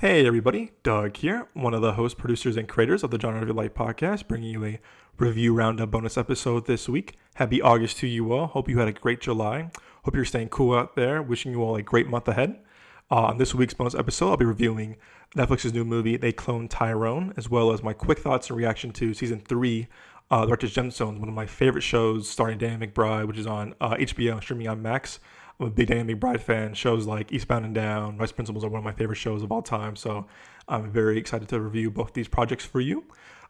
Hey everybody, Doug here, one of the host, producers, and creators of the Genre of Your Life podcast, bringing you a review roundup bonus episode this week. Happy August to you all. Hope you had a great July. Hope you're staying cool out there. Wishing you all a great month ahead. Uh, on this week's bonus episode, I'll be reviewing Netflix's new movie, They Clone Tyrone, as well as my quick thoughts and reaction to season three, uh, The Righteous Gemstones, one of my favorite shows starring Danny McBride, which is on uh, HBO streaming on Max. I'm a big Danny McBride fan. Shows like Eastbound and Down, Vice Principals are one of my favorite shows of all time. So I'm very excited to review both these projects for you.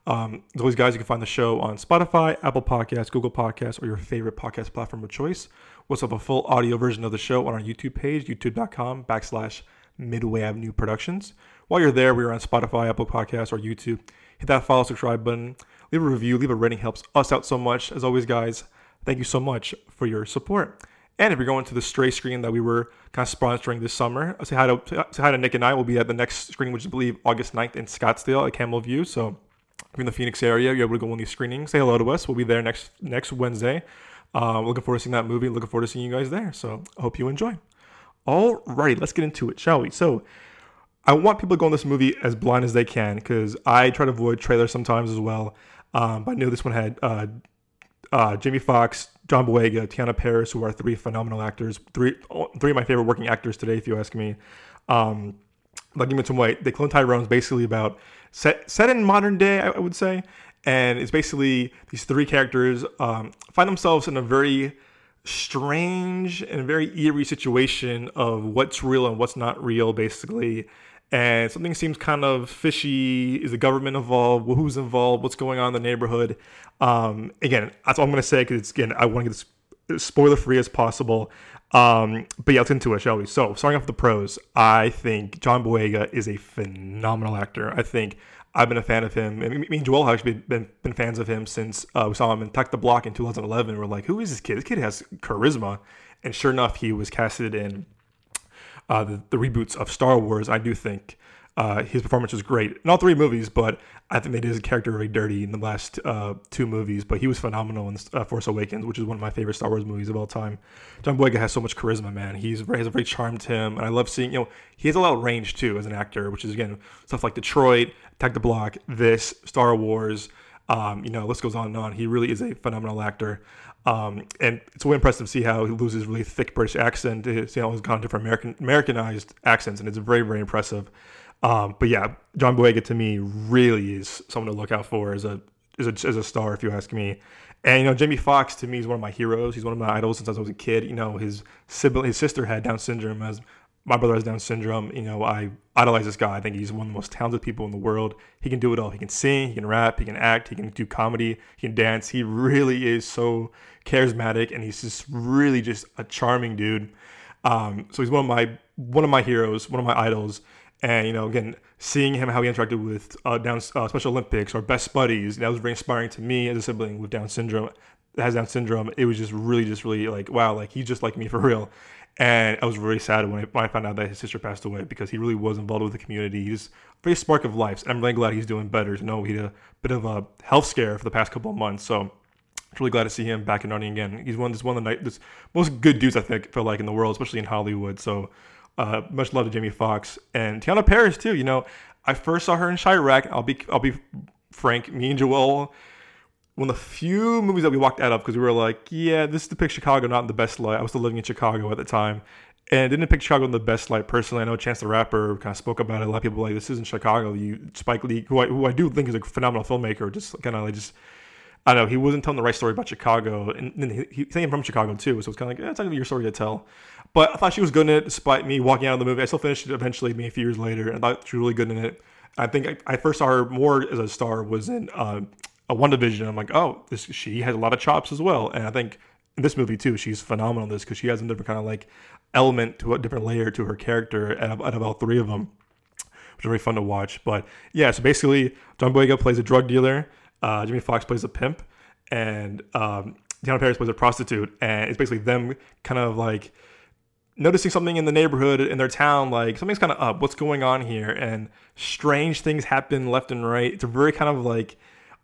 Um, as always, guys, you can find the show on Spotify, Apple Podcasts, Google Podcasts, or your favorite podcast platform of choice. We'll have a full audio version of the show on our YouTube page, youtube.com backslash Midway Avenue Productions. While you're there, we're on Spotify, Apple Podcasts, or YouTube. Hit that follow, subscribe button, leave a review, leave a rating, helps us out so much. As always, guys, thank you so much for your support. And if you're going to the Stray screen that we were kind of sponsoring this summer, say hi to say hi to Nick and I. We'll be at the next screening, which is I believe August 9th in Scottsdale at Camel View. So if you're in the Phoenix area, you're able to go on these screenings. Say hello to us. We'll be there next next Wednesday. Uh, looking forward to seeing that movie. Looking forward to seeing you guys there. So I hope you enjoy. All right, let's get into it, shall we? So I want people to go on this movie as blind as they can because I try to avoid trailers sometimes as well. Um, but I knew this one had uh, uh, Foxx, John Boyega, Teyonah Parris, who are three phenomenal actors, three three of my favorite working actors today, if you ask me. Um, like you mentioned, White, They Clone Tyrone is basically about set set in modern day, I, would say, and it's basically these three characters um, find themselves in a very strange and very eerie situation of what's real and what's not real, basically and something seems kind of fishy. Is the government involved? Who's involved? What's going on in the neighborhood? Um, again, that's all I'm going to say because again, I want to get as spoiler free as possible. Um, but yeah, let's get into it, shall we? So, starting off with the pros, I think John Boyega is a phenomenal actor. I think I've been a fan of him. me and Joel have actually been, been fans of him since uh, we saw him in Attack the Block in 2011. We're like, who is this kid? This kid has charisma. And sure enough, he was casted in uh, the, the, reboots of Star Wars, I do think uh, his performance was great in all three movies, but I think they did his character very dirty in the last uh, two movies. But he was phenomenal in uh, Force Awakens, which is one of my favorite Star Wars movies of all time. John Boyega has so much charisma, man. He's he has a very charmed him, and I love seeing. You know, he has a lot of range too as an actor, which is again stuff like Detroit, Attack the Block, this Star Wars. Um, you know, list goes on and on. He really is a phenomenal actor. Um, and it's really impressive to see how he loses really thick British accent. To see how he's gone different American Americanized accents, and it's very very impressive. Um, but yeah, John Boyega to me really is someone to look out for as a as a, as a star, if you ask me. And you know, Jamie Foxx to me is one of my heroes. He's one of my idols since I was a kid. You know, his sibling, his sister had Down syndrome as my brother has Down syndrome. You know, I idolize this guy. I think he's one of the most talented people in the world. He can do it all. He can sing, he can rap, he can act, he can do comedy, he can dance. He really is so charismatic, and he's just really just a charming dude. Um, so he's one of my one of my heroes, one of my idols. And you know, again, seeing him how he interacted with uh, Down uh, Special Olympics or best buddies, that was very inspiring to me as a sibling with Down syndrome. That has Down syndrome. It was just really, just really like wow, like he's just like me for real. And I was really sad when I, found out that his sister passed away because he really was involved with the community. He's very spark of life. And I'm really glad he's doing better. To know he had a bit of a health scare for the past couple of months. So I'm really glad to see him back in running again. He's one, one of the night, most good dudes I think feel like in the world, especially in Hollywood. So uh, much love to Jamie Foxx and Teyonah Parris too. You know, I first saw her in Chi-Raq. I'll be I'll be frank. Me and Joel one of the few movies that we walked out of because we were like, yeah, this depicts Chicago not in the best light. I was still living in Chicago at the time. And it didn't depict Chicago in the best light personally. I know Chance the Rapper kind of spoke about it. A lot of people were like, this isn't Chicago. You Spike Lee, who I, who I do think is a phenomenal filmmaker, just kind of like just I don't know, he wasn't telling the right story about Chicago, and, and he, he came from Chicago too, so it's kind of like, eh, it's not gonna be your story to tell. But I thought she was good in it, despite me walking out of the movie. I still finished it eventually, maybe a few years later, and I thought she was really good in it. I think I, I first saw her more as a star was in uh, a WandaVision. I'm like, oh, this she has a lot of chops as well, and I think in this movie too, she's phenomenal in this because she has a different kind of like element to a different layer to her character out of, all three of them, which is very fun to watch. But yeah, so basically, John Boyega plays a drug dealer, uh, Jimmy Foxx plays a pimp, and um, Teyonah Parris plays a prostitute, and it's basically them kind of like noticing something in the neighborhood in their town like something's kind of up what's going on here and strange things happen left and right it's a very kind of like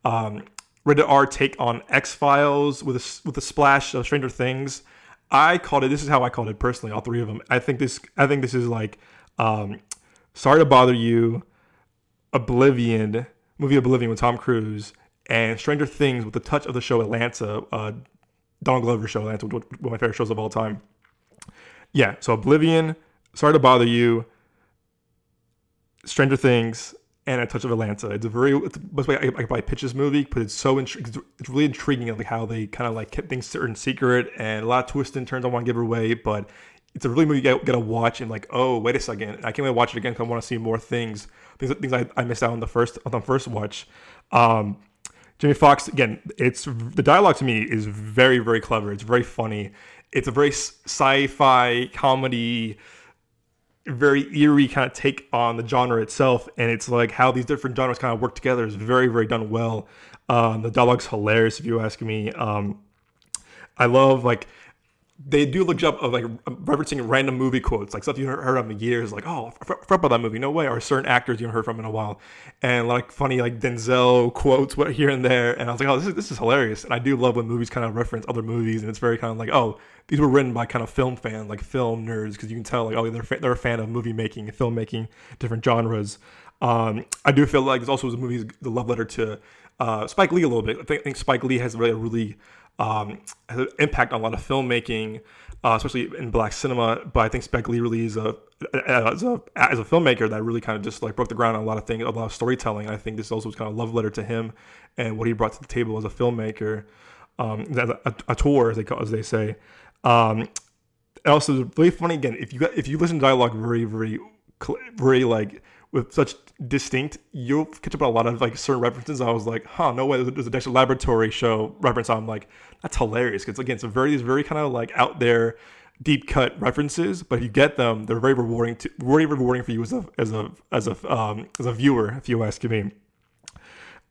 um, rated R take on X Files with a, with a splash of Stranger Things. I called it. This is how I called it personally. All three of them. I think this. I think this is like um, Sorry to Bother You, Oblivion, movie Oblivion with Tom Cruise, and Stranger Things with the touch of the show Atlanta, uh, Donald Glover show Atlanta, one of my favorite shows of all time. Yeah, so Oblivion, Sorry to Bother You, Stranger Things, and A Touch of Atlanta. It's a very, it's the best way I, I can probably pitch this movie, but it's so, intri- it's really intriguing like how they kind of like kept things certain secret and a lot of twists and turns I want to give away, but it's a really movie you gotta watch and like, oh, wait a second, I can't wait to watch it again because I want to see more things, things, things I, I missed out on the first, on the first watch. Um, Jamie Foxx again. It's the dialogue to me is very very clever. It's very funny. It's a very sci-fi comedy, very eerie kind of take on the genre itself, and it's like how these different genres kind of work together is very very done well. Um, the dialogue's hilarious if you ask me. Um, I love like they do a good job of like referencing random movie quotes, like stuff you heard of in years, like, oh, I forgot about that movie, no way, or certain actors you haven't heard from in a while, and like funny like Denzel quotes here and there, and I was like, oh, this is this is hilarious, and I do love when movies kind of reference other movies, and it's very kind of like, oh, these were written by kind of film fans, like film nerds, because you can tell like, oh, they're they're a fan of movie making, filmmaking, different genres. Um, I do feel like this also was a movie, the love letter to uh, Spike Lee a little bit. I think, I think Spike Lee has really a really um, has an impact on a lot of filmmaking, uh, especially in black cinema. But I think Spike Lee really is a as a as a filmmaker that really kind of just like broke the ground on a lot of things, a lot of storytelling. I think this also was kind of a love letter to him and what he brought to the table as a filmmaker, um, as a, a, tour as they call, as they say. Um, and also really funny again if you if you listen to dialogue very very very like with such distinct, you'll catch up on a lot of like certain references. I was like, huh, no way. There's a Dexter Laboratory show reference. I'm like, that's hilarious. Because again, it's very, these very kind of like out there, deep cut references. But if you get them, they're very rewarding to, very rewarding for you as a as a as a um, as a viewer, if you ask me.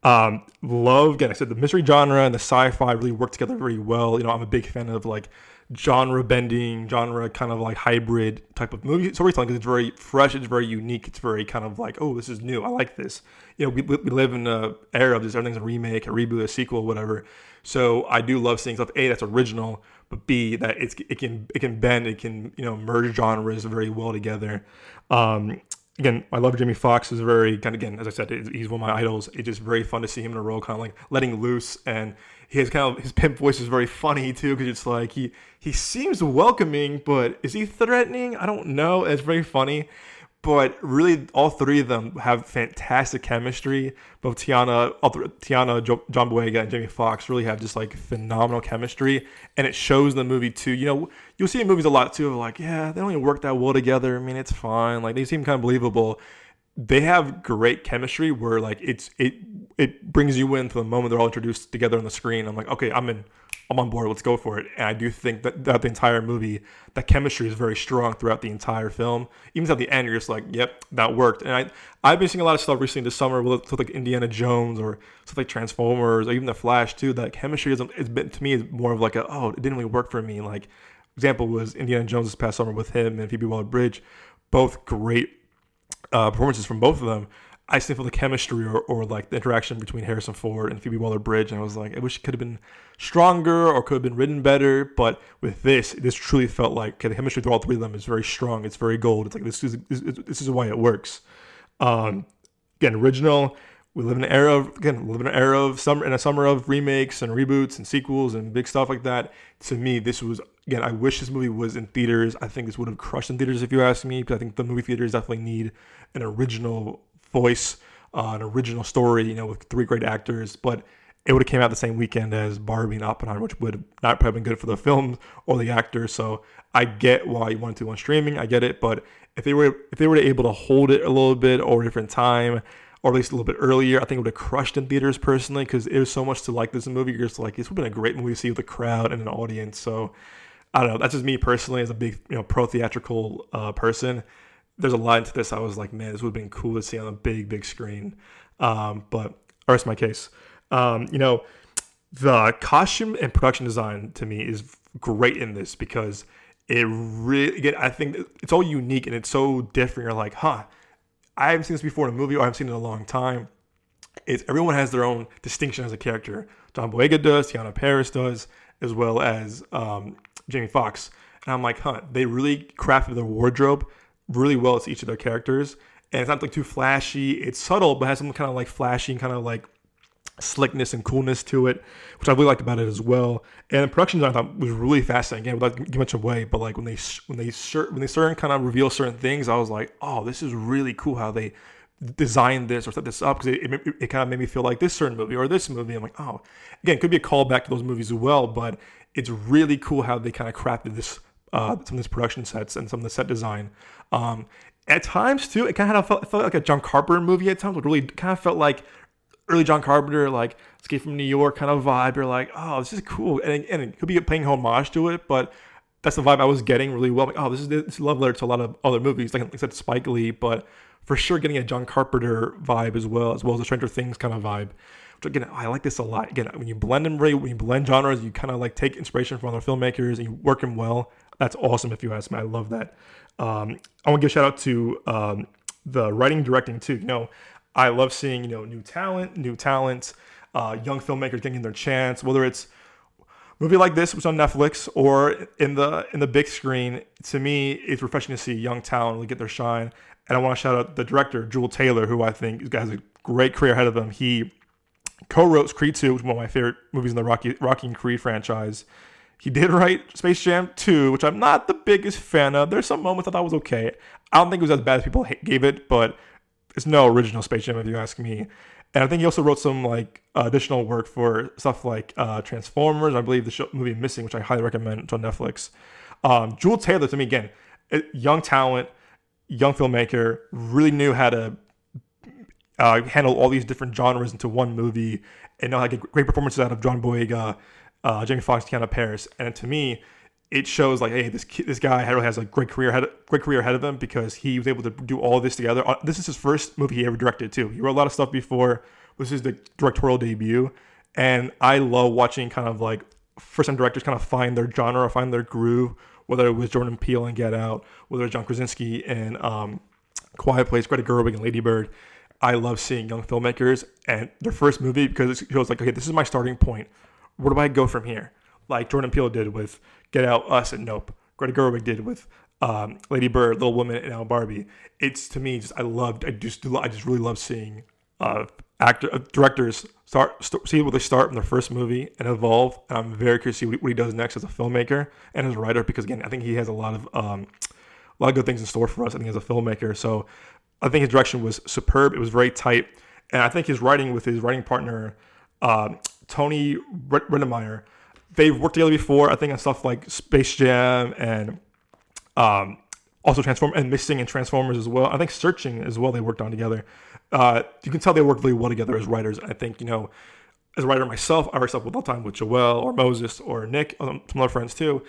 Um, love again. I said the mystery genre and the sci-fi really work together very well. You know, I'm a big fan of like genre bending, genre kind of like hybrid type of movie storytelling because it's very fresh, it's very unique, it's very kind of like, oh, this is new, I like this. You know, we, we live in an era of just everything's a remake, a reboot, a sequel, whatever. So I do love seeing stuff A that's original, but B that it's it can it can bend, it can you know merge genres very well together. Um, again, I love Jimmy Foxx. is very kind of again, as I said, he's one of my idols. It's just very fun to see him in a role, kind of like letting loose, and his kind of his pimp voice is very funny too, because it's like he he seems welcoming, but is he threatening? I don't know. It's very funny. But really, all three of them have fantastic chemistry. Both Teyonah, Teyonah, John Boyega, and Jamie Foxx really have just like phenomenal chemistry, and it shows in the movie too. You know, you'll see in movies a lot too of like, yeah, they don't even work that well together. I mean, it's fine. Like they seem kind of believable. They have great chemistry where like it's it it brings you in for the moment they're all introduced together on the screen. I'm like, okay, I'm in. I'm on board. Let's go for it. And I do think that throughout the entire movie, that chemistry is very strong throughout the entire film. Even at the end, you're just like, "Yep, that worked." And I, I've been seeing a lot of stuff recently this summer with stuff like Indiana Jones or stuff like Transformers or even The Flash too. That chemistry is, it's been to me is more of like a, oh, it didn't really work for me. Like example was Indiana Jones this past summer with him and Phoebe Waller-Bridge, both great uh, performances from both of them. I still feel the chemistry or, or like the interaction between Harrison Ford and Phoebe Waller Bridge, and I was like, I wish it could have been stronger or could have been written better. But with this, this truly felt like okay, the chemistry through all three of them is very strong. It's very gold. It's like this is this, is why it works. Um, again, original. We live in an era of again, live in an era of summer in a summer of remakes and reboots and sequels and big stuff like that. To me, this was again. I wish this movie was in theaters. I think this would have crushed in theaters if you ask me. Because I think the movie theaters definitely need an original voice, uh, an original story, you know, with three great actors, but it would have came out the same weekend as Barbie and Oppenheimer, which would not probably been good for the film or the actors. So I get why you wanted to on streaming. I get it, but if they were if they were able to hold it a little bit or a different time, or at least a little bit earlier, I think it would have crushed in theaters personally because there's so much to like this movie. You're just like this would have been a great movie to see with a crowd and an audience. So I don't know. That's just me personally as a big you know pro theatrical uh, person there's a line to this. I was like, man, this would have been cool to see on a big, big screen. Um, but I rest my case. Um, you know, the costume and production design to me is great in this because it really, again, I think it's all unique and it's so different. You're like, huh, I haven't seen this before in a movie or I haven't seen it in a long time. It's everyone has their own distinction as a character. John Boyega does, Teyonah Parris does, as well as um, Jamie Foxx. And I'm like, huh, they really crafted their wardrobe really well as each of their characters. and it's not like too flashy. It's subtle, but has some kind of like flashy and kind of like slickness and coolness to it, which I really liked about it as well. And the production design I thought was really fascinating. Again, without giving much away, but like when they when they when they certain kind of reveal certain things, I was like, oh, this is really cool how they designed this or set this up because it, it, it, kind of made me feel like this certain movie or this movie. I'm like, oh, again, it could be a callback to those movies as well, but it's really cool how they kind of crafted this uh, some of these production sets and some of the set design. Um, at times too, it kind of felt, felt like a John Carpenter movie at times. It really kind of felt like early John Carpenter, like Escape from New York kind of vibe. You're like, oh, this is cool, and, and it could be paying homage to it, but that's the vibe I was getting really well. Like, oh, this is this is love letter to a lot of other movies, like I said, Spike Lee, but for sure getting a John Carpenter vibe as well, as well as a Stranger Things kind of vibe. Which again, I like this a lot. Again, when you blend them when you blend genres, you kind of like take inspiration from other filmmakers and you work them well. That's awesome. If you ask me, I love that. Um, I want to give a shout out to um, the writing, directing too. You know, I love seeing you know new talent, new talent, uh, young filmmakers getting their chance. Whether it's movie like this, which on Netflix, or in the in the big screen, to me, it's refreshing to see young talent really get their shine. And I want to shout out the director, Juel Taylor, who I think has a great career ahead of him. He co-wrote Creed 2, which is one of my favorite movies in the Rocky Rocky and Creed franchise. He did write Space Jam 2, which I'm not the biggest fan of. There's some moments I thought was okay. I don't think it was as bad as people gave it, but it's no original Space Jam if you ask me. And I think he also wrote some like uh, additional work for stuff like uh, Transformers. I believe the show, movie Missing, which I highly recommend. It's on Netflix. Um, Jules Taylor, to me, again, young talent, young filmmaker, really knew how to uh, handle all these different genres into one movie, and know how to get great performances out of John Boyega, uh, Jamie Foxx, Teyonah Parris. And to me, it shows like, hey, this kid, this guy really has a great career ahead, great career ahead of him because he was able to do all this together. Uh, this is his first movie he ever directed too. He wrote a lot of stuff before. This is the directorial debut, and I love watching kind of like first time directors kind of find their genre, or find their groove. Whether it was Jordan Peele and Get Out, whether it was John Krasinski and um, Quiet Place, Greta Gerwig and Lady Bird. I love seeing young filmmakers and their first movie because it feels like, okay, this is my starting point. Where do I go from here? Like Jordan Peele did with Get Out, Us, and Nope. Greta Gerwig did with um, Lady Bird, Little Women, and now Barbie. It's to me just I loved. I just I just really love seeing uh, actor uh, directors start, start see where they start from their first movie and evolve. And I'm very curious to see what he does next as a filmmaker and as a writer because again I think he has a lot of um, a lot of good things in store for us. I think as a filmmaker, so I think his direction was superb. It was very tight, and I think his writing with his writing partner uh, Tony Rettenmaier they've worked together before. I think on stuff like Space Jam and um, also Transform and Missing and Transformers as well. I think Searching as well. They worked on together. Uh, you can tell they worked really well together as writers. I think you know, as a writer myself, I write stuff all the time with Joel or Moses or Nick, um, some other friends too.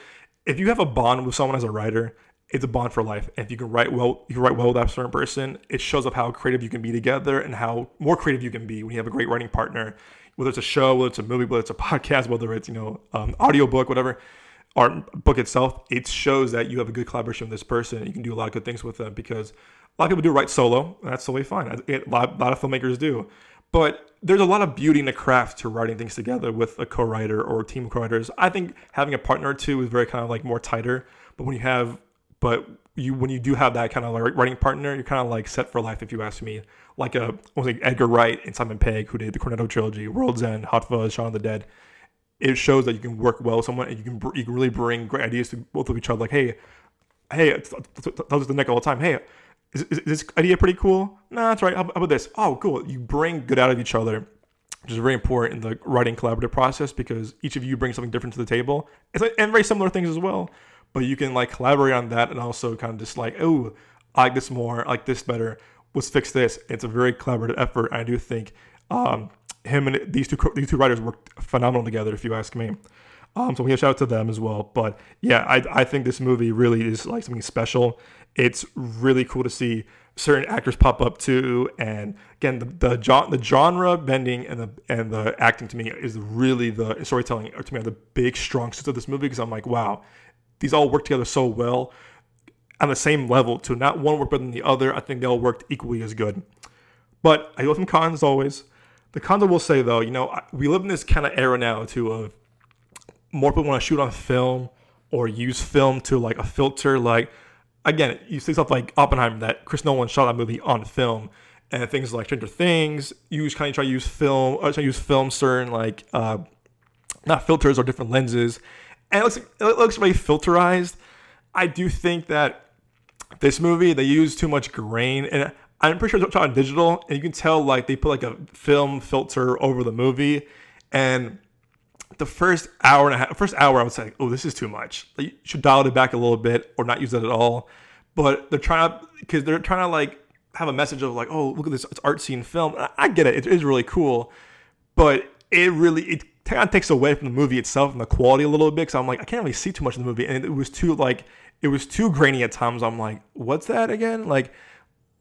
If you have a bond with someone as a writer, it's a bond for life. And if you can write well, you write well with that certain person. It shows up how creative you can be together and how more creative you can be when you have a great writing partner whether it's a show, whether it's a movie, whether it's a podcast, whether it's you know um, audiobook, whatever, or book itself, it shows that you have a good collaboration with this person. And you can do a lot of good things with them because a lot of people do write solo, and that's totally fine. A lot, a lot of filmmakers do, but there's a lot of beauty in the craft to writing things together with a co-writer or a team of co-writers. I think having a partner or two is very kind of like more tighter. But when you have, but you when you do have that kind of like writing partner, you're kind of like set for life, if you ask me. Like uh, a was like Edgar Wright and Simon Pegg, who did the Cornetto trilogy, World's End, Hot Fuzz, Shaun of the Dead. It shows that you can work well with someone, and you can you can really bring great ideas to both of each other. Like, hey, hey, tell us the Nick all the time. Hey, is, is, this idea pretty cool? Nah, that's right. How, how about this? Oh, cool. You bring good out of each other which is very important in the writing collaborative process because each of you brings something different to the table. It's like, and very similar things as well but you can like collaborate on that and also kind of just like, oh, I like this more, I like this better. Let's fix this. It's a very collaborative effort. I do think um, him and these two these two writers worked phenomenal together, if you ask me. Um, so we have shout out to them as well. But yeah, I, I think this movie really is like something special. It's really cool to see certain actors pop up too. And again, the the, the genre bending and the and the acting to me is really the storytelling to me are the big strong suits of this movie because I'm like, wow, these all work together so well on the same level to not one work better than the other. I think they all worked equally as good. But I go some cons always. The cons I will say though, you know, we live in this kind of era now too of more people want to shoot on film or use film to like a filter. Like again, you see stuff like Oppenheimer that Chris Nolan shot that movie on film, and things like Stranger Things, you kind of try to use film, or try to use film certain like uh, not filters or different lenses, and it looks it looks very filterized. I do think that this movie they use too much grain, and I'm pretty sure it's on digital, and you can tell like they put like a film filter over the movie, and the first hour and a half, first hour, I was like, oh, this is too much. Like, you should dial it back a little bit or not use it at all. But they're trying to, because they're trying to like have a message of like, oh, look at this, it's art scene film. I get it, it is really cool, but it really it kind of takes away from the movie itself and the quality a little bit. Because I'm like, I can't really see too much of the movie, and it was too like, it was too grainy at times. I'm like, what's that again? Like,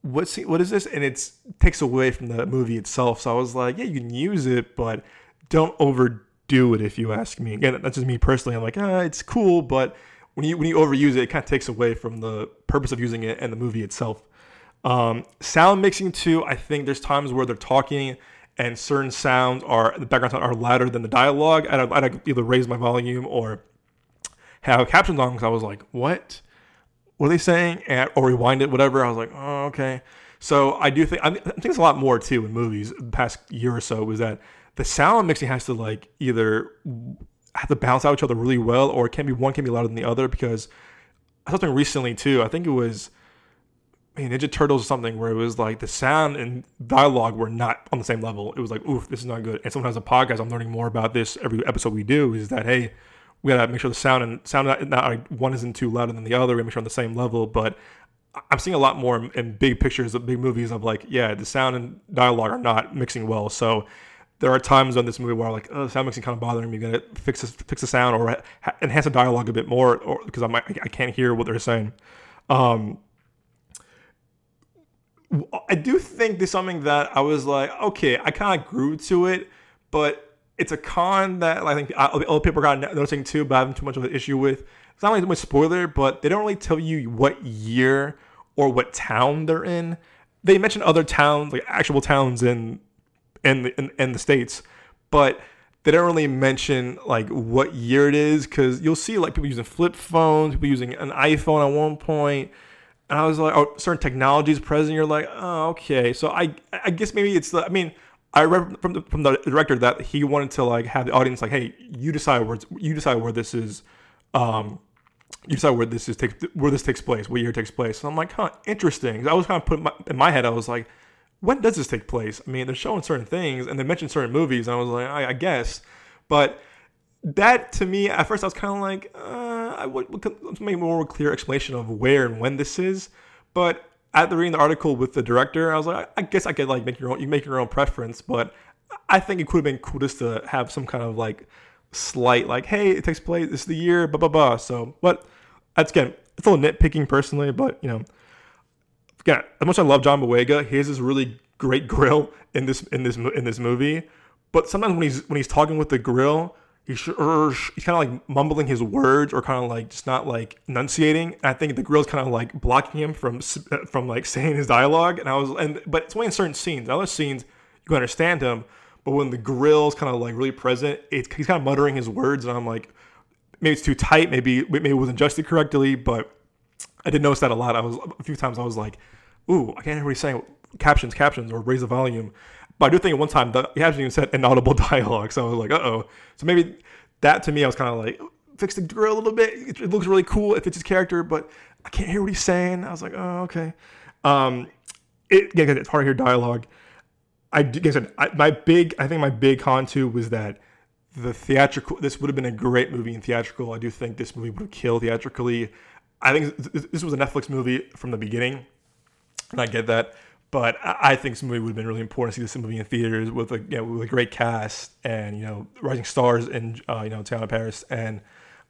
what's what is this? And it takes away from the movie itself. So I was like, yeah, you can use it, but don't overdo it. If you ask me, again, that's just me personally. I'm like, ah, it's cool, but when you when you overuse it, it kind of takes away from the purpose of using it and the movie itself. Um, sound mixing too. I think there's times where they're talking and certain sounds are the background sound are louder than the dialogue. I'd, I'd either raise my volume or have captions on because I was like, what? What are they saying? And, or rewind it, whatever. I was like, oh, okay. So I do think I think it's a lot more too in movies. The past year or so was that the sound mixing has to like either have to balance out each other really well, or it can be one can be louder than the other. Because I something recently too. I think it was mean, Ninja Turtles or something where it was like the sound and dialogue were not on the same level. It was like, oof, this is not good. And sometimes a podcast, I'm learning more about this every episode we do. Is that hey, we gotta make sure the sound and sound not, not like one isn't too louder than the other. We make sure on the same level. But I'm seeing a lot more in, big pictures of big movies of like, yeah, the sound and dialogue are not mixing well. So there are times on this movie where I'm like, oh, sound mixing kind of bothering me. Gotta fix this, fix the sound or ha- enhance the dialogue a bit more, or because I'm I can't hear what they're saying. Um, I do think there's something that I was like, okay, I kind of grew to it, but it's a con that I think uh, other people got noticing too, but I haven't too much of an issue with. It's not too much spoiler, but they don't really tell you what year or what town they're in. They mention other towns, like actual towns in in the, in, in the states, but they don't really mention like what year it is because you'll see like people using flip phones, people using an iPhone at one point and I was like, oh, certain technologies present. You're like, oh, okay. So I, I guess maybe it's the. I mean, I read from the from the director that he wanted to like have the audience like, hey, you decide where you decide where this is, um, you decide where this is takes where this takes place, what year takes place. So I'm like, huh, interesting. I was kind of putting my, in my head. I was like, when does this take place? I mean, they're showing certain things and they mentioned certain movies, and I was like, I, I guess, but that to me at first I was kind of like. Uh, I would let's make a more clear explanation of where and when this is. But after reading the article with the director, I was like, I guess I could like make your own. You make your own preference, but I think it could have been cool just to have some kind of like slight like, hey, it takes place this is the year, blah blah blah. So, but that's again, it's a little nitpicking personally, but you know, again, as much as I love John Boyega, he has this really great grill in this in this in this movie. But sometimes when he's when he's talking with the grill, he's he's kind of like mumbling his words or kind of like just not like enunciating. And I think the grill's kind of like blocking him from uh, from like saying his dialogue. And I was and but it's only in certain scenes. In other scenes you can understand him, but when the grill's kind of like really present, it's he's kind of muttering his words, and I'm like, maybe it's too tight, maybe maybe it wasn't adjusted correctly, but I did notice that a lot. I was a few times I was like, ooh, I can't hear what he's saying. Captions, captions, or raise the volume. But I do think at one time that he hasn't even said inaudible dialogue, so I was like, uh oh. So maybe that to me, I was kind of like, fix the grill a little bit. It, it, looks really cool. It fits his character, but I can't hear what he's saying. I was like, oh okay. Um, it it's hard to hear dialogue. I said, I, my big, I think my big con too was that the theatrical. This would have been a great movie in theatrical. I do think this movie would have killed theatrically. I think this was a Netflix movie from the beginning, and I get that. But I think this movie would have been really important to see this movie in theaters with a you know, with a great cast and you know rising stars in uh, you know Teyonah Parris and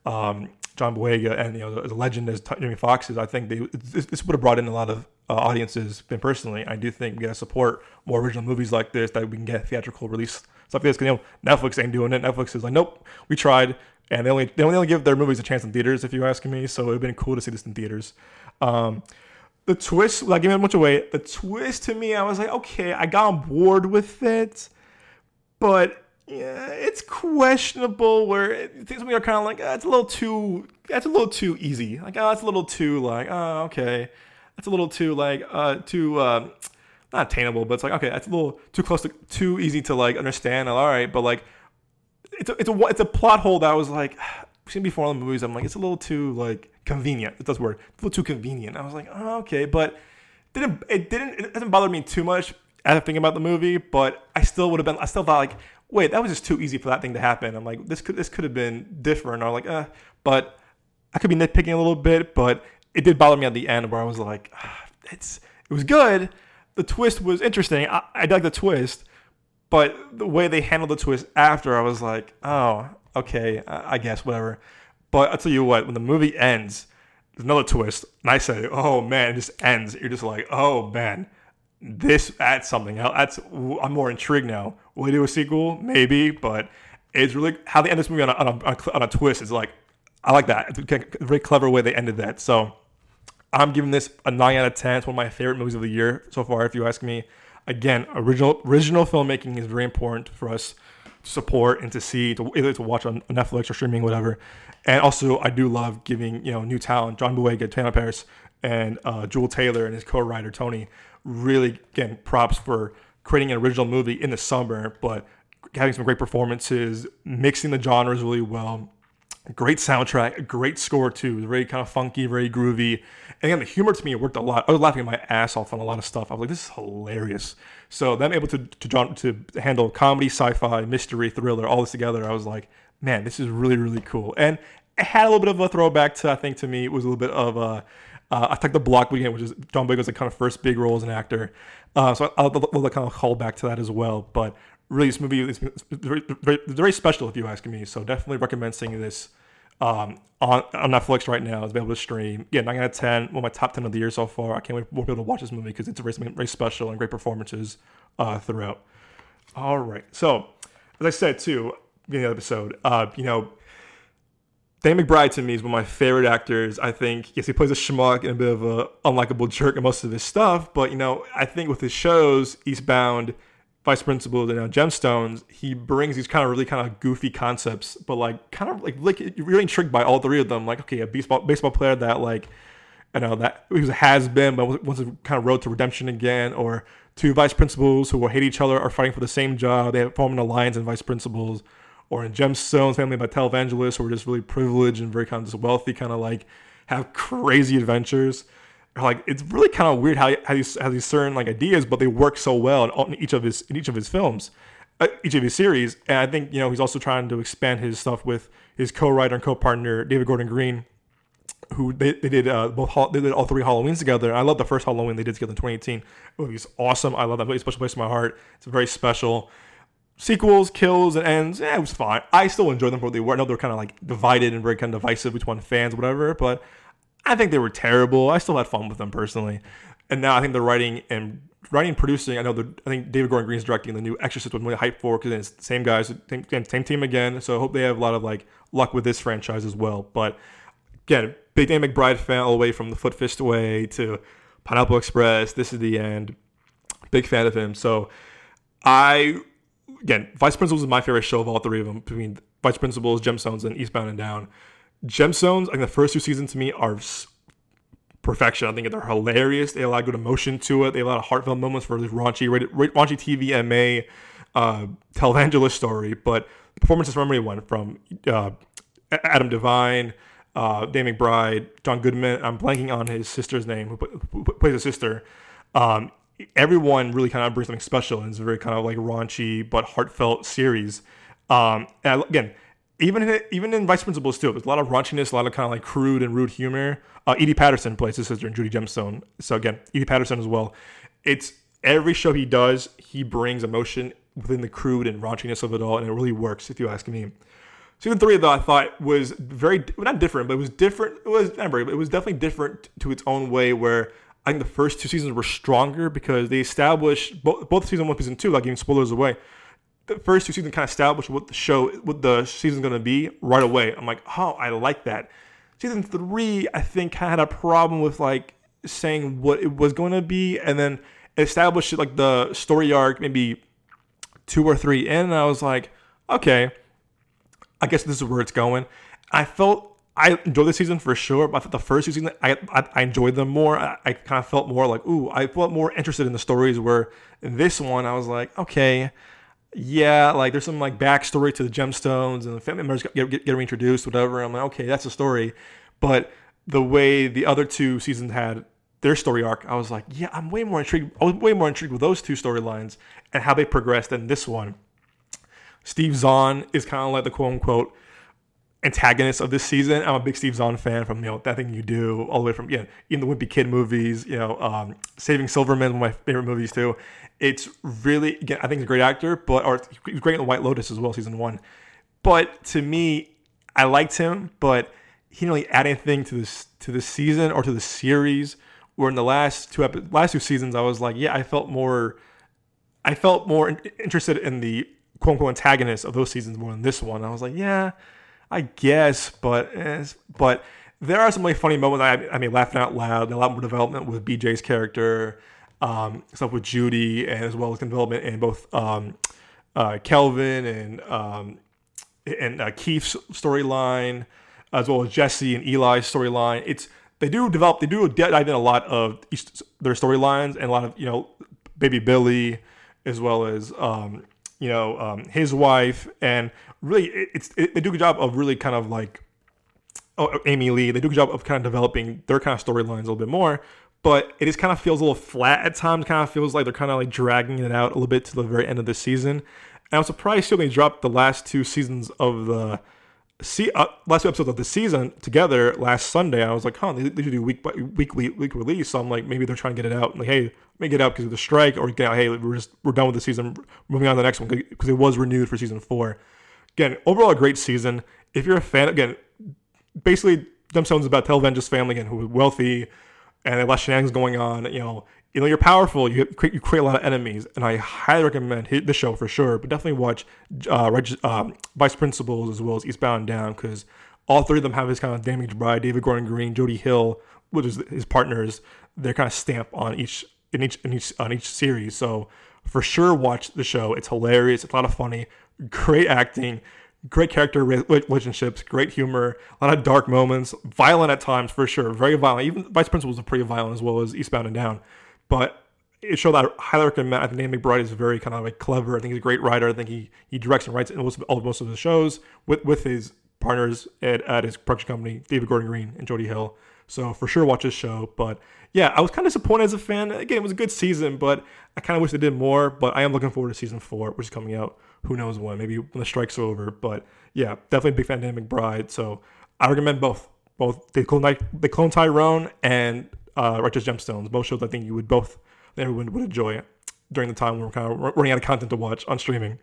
um, John Boyega and you know the, legend as Jamie Foxx is. I think they, this, this, would have brought in a lot of uh, audiences. And personally, I do think we got to support more original movies like this that we can get theatrical release stuff like this. Because you know Netflix ain't doing it. Netflix is like, nope, we tried, and they only they only give their movies a chance in theaters. If you ask me, so it would have been cool to see this in theaters. Um, the twist, without giving much away, the twist to me, I was like, okay, I got on board with it, but yeah, it's questionable. Where it, things we are kind of like, uh, it's a little too, that's a little too easy. Like, oh, it's a little too like, oh, okay, that's a little too like, uh, too, uh, not attainable, but it's like, okay, that's a little too close to, too easy to like understand. All right, but like, it's a, it's a, it's a plot hole that I was like, seen before in the movies. I'm like, it's a little too like convenient. That's the word. A little too convenient. I was like, oh, okay, but didn't it didn't it doesn't bother me too much after thinking about the movie, but I still would have been I still thought like, wait, that was just too easy for that thing to happen. I'm like, this could this could have been different, or like, uh, but I could be nitpicking a little bit, but it did bother me at the end where I was like, ah, it's it was good. The twist was interesting. I, I the twist, but the way they handled the twist after, I was like, oh, okay, I guess whatever. But I'll tell you what, when the movie ends, there's another twist, and I say, oh man, it just ends. You're just like, oh man, this adds something. That's I'm more intrigued now. Will they do a sequel? Maybe, but it's really how they end this movie on a, on a, on a twist. Is like, I like that. It's a very clever way they ended that. So I'm giving this a nine out of ten. It's one of my favorite movies of the year so far, if you ask me. Again, original original filmmaking is very important for us support and to see, to either to watch on Netflix or streaming, whatever. And also, I do love giving you know new talent, John Boyega, Teyonah Parris, and uh, Juel Taylor and his co-writer Tony. Really, again, props for creating an original movie in the summer, but having some great performances, mixing the genres really well. Great soundtrack, great score too. Very kind of funky, very groovy. And again, the humor to me worked a lot. I was laughing my ass off on a lot of stuff. I was like, this is hilarious. So them able to to, to handle comedy, sci-fi, mystery, thriller, all this together, I was like, man, this is really really cool. And it had a little bit of a throwback to I think to me it was a little bit of a uh, I took the block weekend, which is John Boyega's like kind of first big role as an actor. Uh, so I'll, I'll, kind of call back to that as well. But really, this movie is very, very, very special if you ask me. So definitely recommend seeing this um, on, on Netflix right now. It's available to stream. Yeah, 9 out of 10. One of my top 10 of the year so far. I can't wait to be able to watch this movie because it's very, very special and great performances uh, throughout. All right. So, as I said too, in the episode, uh, you know, Danny McBride to me is one of my favorite actors. I think yes, he plays a schmuck and a bit of a unlikable jerk in most of his stuff, but you know, I think with his shows, Eastbound, Vice Principals, and now Gemstones, he brings these kind of really kind of goofy concepts, but like kind of like like you're really intrigued by all three of them. Like okay, a baseball baseball player that like you know that he was a has been, but once it kind of road to redemption again, or two vice principals who will hate each other are fighting for the same job. They form an alliance in vice principals or in Gemstones, family by televangelists who are just really privileged and very kind of just wealthy, kind of like have crazy adventures. Like it's really kind of weird how he, how he has these certain like ideas, but they work so well in, in each of his in each of his films, uh, each of his series. And I think you know he's also trying to expand his stuff with his co-writer and co-partner David Gordon Green, who they, they did uh, both they did all three Halloweens together. I love the first Halloween they did together in 2018. It was awesome. I love that movie, special place in my heart. It's a very special sequels, kills, and ends, yeah, it was fine. I still enjoy them for what they were. I know they're kind of like divided and very kind of divisive between fans, whatever, but I think they were terrible. I still had fun with them personally. And now I think the writing and writing and producing, I know the I think David Gordon Green's directing the new Exorcist, was really hyped for because it's the same guys, same, same team again. So I hope they have a lot of like luck with this franchise as well. But again, big Danny McBride fan all the way from the Foot Fist Away to Pineapple Express. This is the end. Big fan of him. So I again, Vice Principals is my favorite show of all three of them between Vice Principals, Gemstones, and Eastbound and Down. Gemstones, think the first two seasons to me are perfection. I think they're hilarious. They a of good emotion to it. They have a lot of heartfelt moments for this raunchy, raunchy TV MA uh, televangelist story. But performances from everyone from uh, Adam Devine, uh, McBride, John Goodman. I'm blanking on his sister's name, who, plays his sister. Um, everyone really kind of brings something special and it's a very kind of like raunchy but heartfelt series. Um, and again, even in, even in Vice Principals too, there's a lot of raunchiness, a lot of kind of like crude and rude humor. Uh, Edi Patterson plays his sister, and Judy Gemstone. So again, Edi Patterson as well. It's every show he does, he brings emotion within the crude and raunchiness of it all, and it really works. If you ask me. Season three, though, I thought was very well, not different, but it was different. It was remember, it was definitely different to its own way, where I think the first two seasons were stronger because they established both, both season one, and season two, like giving spoilers away. The first two seasons kind of established what the show, what the season's gonna be right away. I'm like, oh, I like that. Season three, I think, had a problem with like saying what it was going to be, and then established like the story arc maybe two or three in, and I was like, okay, I guess this is where it's going. I felt I enjoyed the season for sure, but I thought the first season I, I, I enjoyed them more. I, I kind of felt more like, ooh, I felt more interested in the stories. Where in this one, I was like, okay, yeah, like there's some like backstory to the gemstones and the family members get, get, get reintroduced, whatever. I'm like, okay, that's a story. But the way the other two seasons had their story arc, I was like, yeah, I'm way more intrigued. I was way more intrigued with those two storylines and how they progressed than this one. Steve Zahn is kind of like the quote unquote antagonist of this season. I'm a big Steve Zahn fan from you know that thing you do all the way from yeah, even the Wimpy Kid movies, you know, um, Saving Silverman, one of my favorite movies too. It's really again, I think he's a great actor, but or he's great in the White Lotus as well, season one. But to me, I liked him, but he didn't really add anything to this to the season or to the series. Where in the last two epi- last two seasons, I was like, yeah, I felt more, I felt more interested in the quote unquote antagonist of those seasons more than this one. I was like, yeah, I guess, but eh, but there are some really funny moments. I, I mean, laughing out loud. A lot more development with BJ's character, um, stuff with Judy, and as well as development in both um, uh, Kelvin and um, and uh, Keith's storyline, as well as Jesse and Eli's storyline. It's they do develop. They do dive in a lot of each, their storylines and a lot of you know, baby Billy, as well as um, you know um, his wife and really it's it, they do a good job of really kind of like oh, Aimee-Leigh. They do a good job of kind of developing their kind of storylines a little bit more. But it just kind of feels a little flat at times. Kind of feels like they're kind of like dragging it out a little bit to the very end of the season. And I was surprised they dropped the last two seasons of the see uh, last two episodes of the season together last Sunday. I was like, huh, they, they do week by weekly week release. So I'm like, maybe they're trying to get it out. Like, hey, make it out because of the strike, or get out, hey, we're just we're done with the season, moving on to the next one because it was renewed for season four again, overall a great season. If you're a fan, again, basically Gemstones is about Telvange's family again, who was wealthy and a lot of shenanigans going on. You know, you know, you're powerful. You create, you create a lot of enemies, and I highly recommend hit the show for sure. But definitely watch uh, Reg, um, Vice Principals as well as Eastbound Down because all three of them have his kind of Danny McBride, David Gordon Green, Jody Hill, which is his partners. Their kind of stamp on each in each in each on each series. So for sure, watch the show. It's hilarious. It's a lot of funny great acting, great character relationships, great humor, a lot of dark moments, violent at times for sure, very violent. Even Vice Principals was pretty violent as well as Eastbound and Down, but it showed that I highly recommend. I think Danny McBride is very kind of like clever. I think he's a great writer. I think he he directs and writes most of, most of the shows with with his partners at, at his production company, David Gordon Green and Jody Hill. So for sure, watch this show. But yeah, I was kind of disappointed as a fan. Again, it was a good season, but I kind of wish they did more. But I am looking forward to season four, which is coming out who knows when, maybe when the strike's are over. But yeah, definitely a big fan of Dan McBride. So I recommend both. Both they clone clone Tyrone and uh, Righteous Gemstones. Both shows I think you would both everyone would enjoy it during the time when we're kind of running out of content to watch on streaming.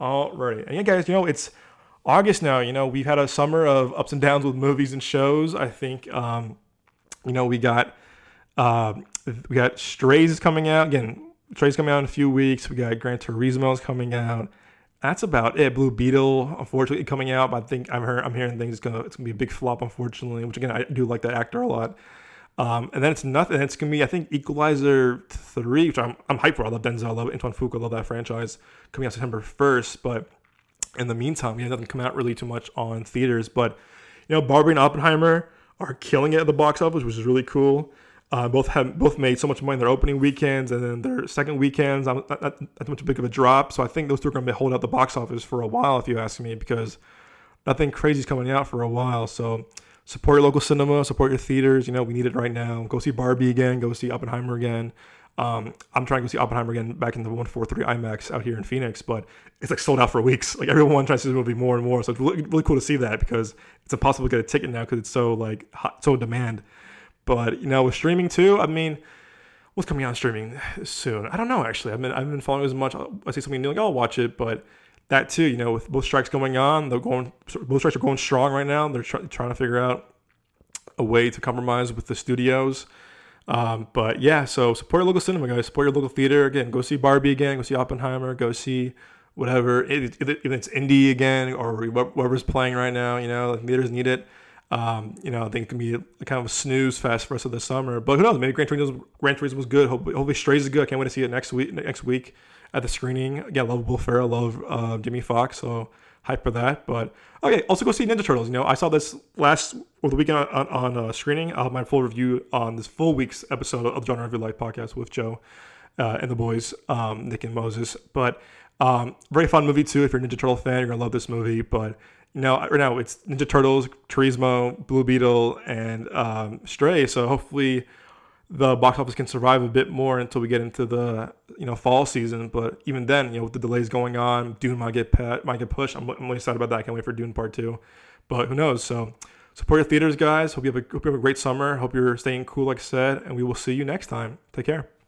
Alrighty, and yeah, guys, you know it's August now. You know we've had a summer of ups and downs with movies and shows. I think um, you know we got uh, we got Strays is coming out again. Strays coming out in a few weeks. We got Gran Turismo is coming out that's about it. Blue Beetle, unfortunately, coming out. But I think I'm hearing I'm hearing things it's gonna it's gonna be a big flop, unfortunately. Which again, I do like that actor a lot. Um, and then it's nothing. It's gonna be I think Equalizer three, which I'm I'm hyped for. I love Denzel, I love Antoine Fuqua, I love that franchise. Coming out September first, but in the meantime, yeah, nothing come out really too much on theaters. But you know, Barbie and Oppenheimer are killing it at the box office, which is really cool. Uh, both have both made so much money in their opening weekends, and then their second weekends not, not, not much big of a drop. So I think those two are going to hold out the box office for a while, if you ask me, because nothing crazy is coming out for a while. So support your local cinema, support your theaters. You know we need it right now. Go see Barbie again. Go see Oppenheimer again. Um, I'm trying to go see Oppenheimer again back in the 143 IMAX out here in Phoenix, but it's like sold out for weeks. Like everyone tries to see the movie more and more, so it's really, really cool to see that because it's impossible to get a ticket now because it's so like hot, so demand. But you know, with streaming too, I mean, what's coming out streaming soon? I don't know actually. I've been I've been following as much. I see something new, like I'll watch it, but that too, you know, with both strikes going on, they're going both strikes are going strong right now. They're try, trying to figure out a way to compromise with the studios. Um, but yeah, so support your local cinema, guys. Support your local theater. Again, go see Barbie again. Go see Oppenheimer. Go see whatever. If it's indie again or whatever's playing right now, you know, like theaters need it. Um, you know, I think it can be a kind of a snooze fest for us of the summer. But who knows? Maybe Gran Turismo, Gran Turismo was good. Hopefully, hopefully Strays is good. I can't wait to see it next week. Next week at the screening. Again, love Will Ferrell, love uh, Jimmy Foxx. So hype for that. But okay, also go see Ninja Turtles. You know, I saw this last over the weekend on, on uh, screening. I'll have my full review on this full week's episode of the Genre Review Life podcast with Joe uh, and the boys, um, Nick and Moses. But um, very fun movie too. If you're a Ninja Turtle fan, you're gonna love this movie. But you know, right now it's Ninja Turtles, Turismo, Blue Beetle, and um, Stray. So hopefully the box office can survive a bit more until we get into the you know fall season. But even then, you know, with the delays going on, Dune might get pet, might get pushed. I'm, I'm really excited about that. I can't wait for Dune Part Two. But who knows? So support your theaters, guys. Hope you have a, hope you have a great summer. Hope you're staying cool, like I said, and we will see you next time. Take care.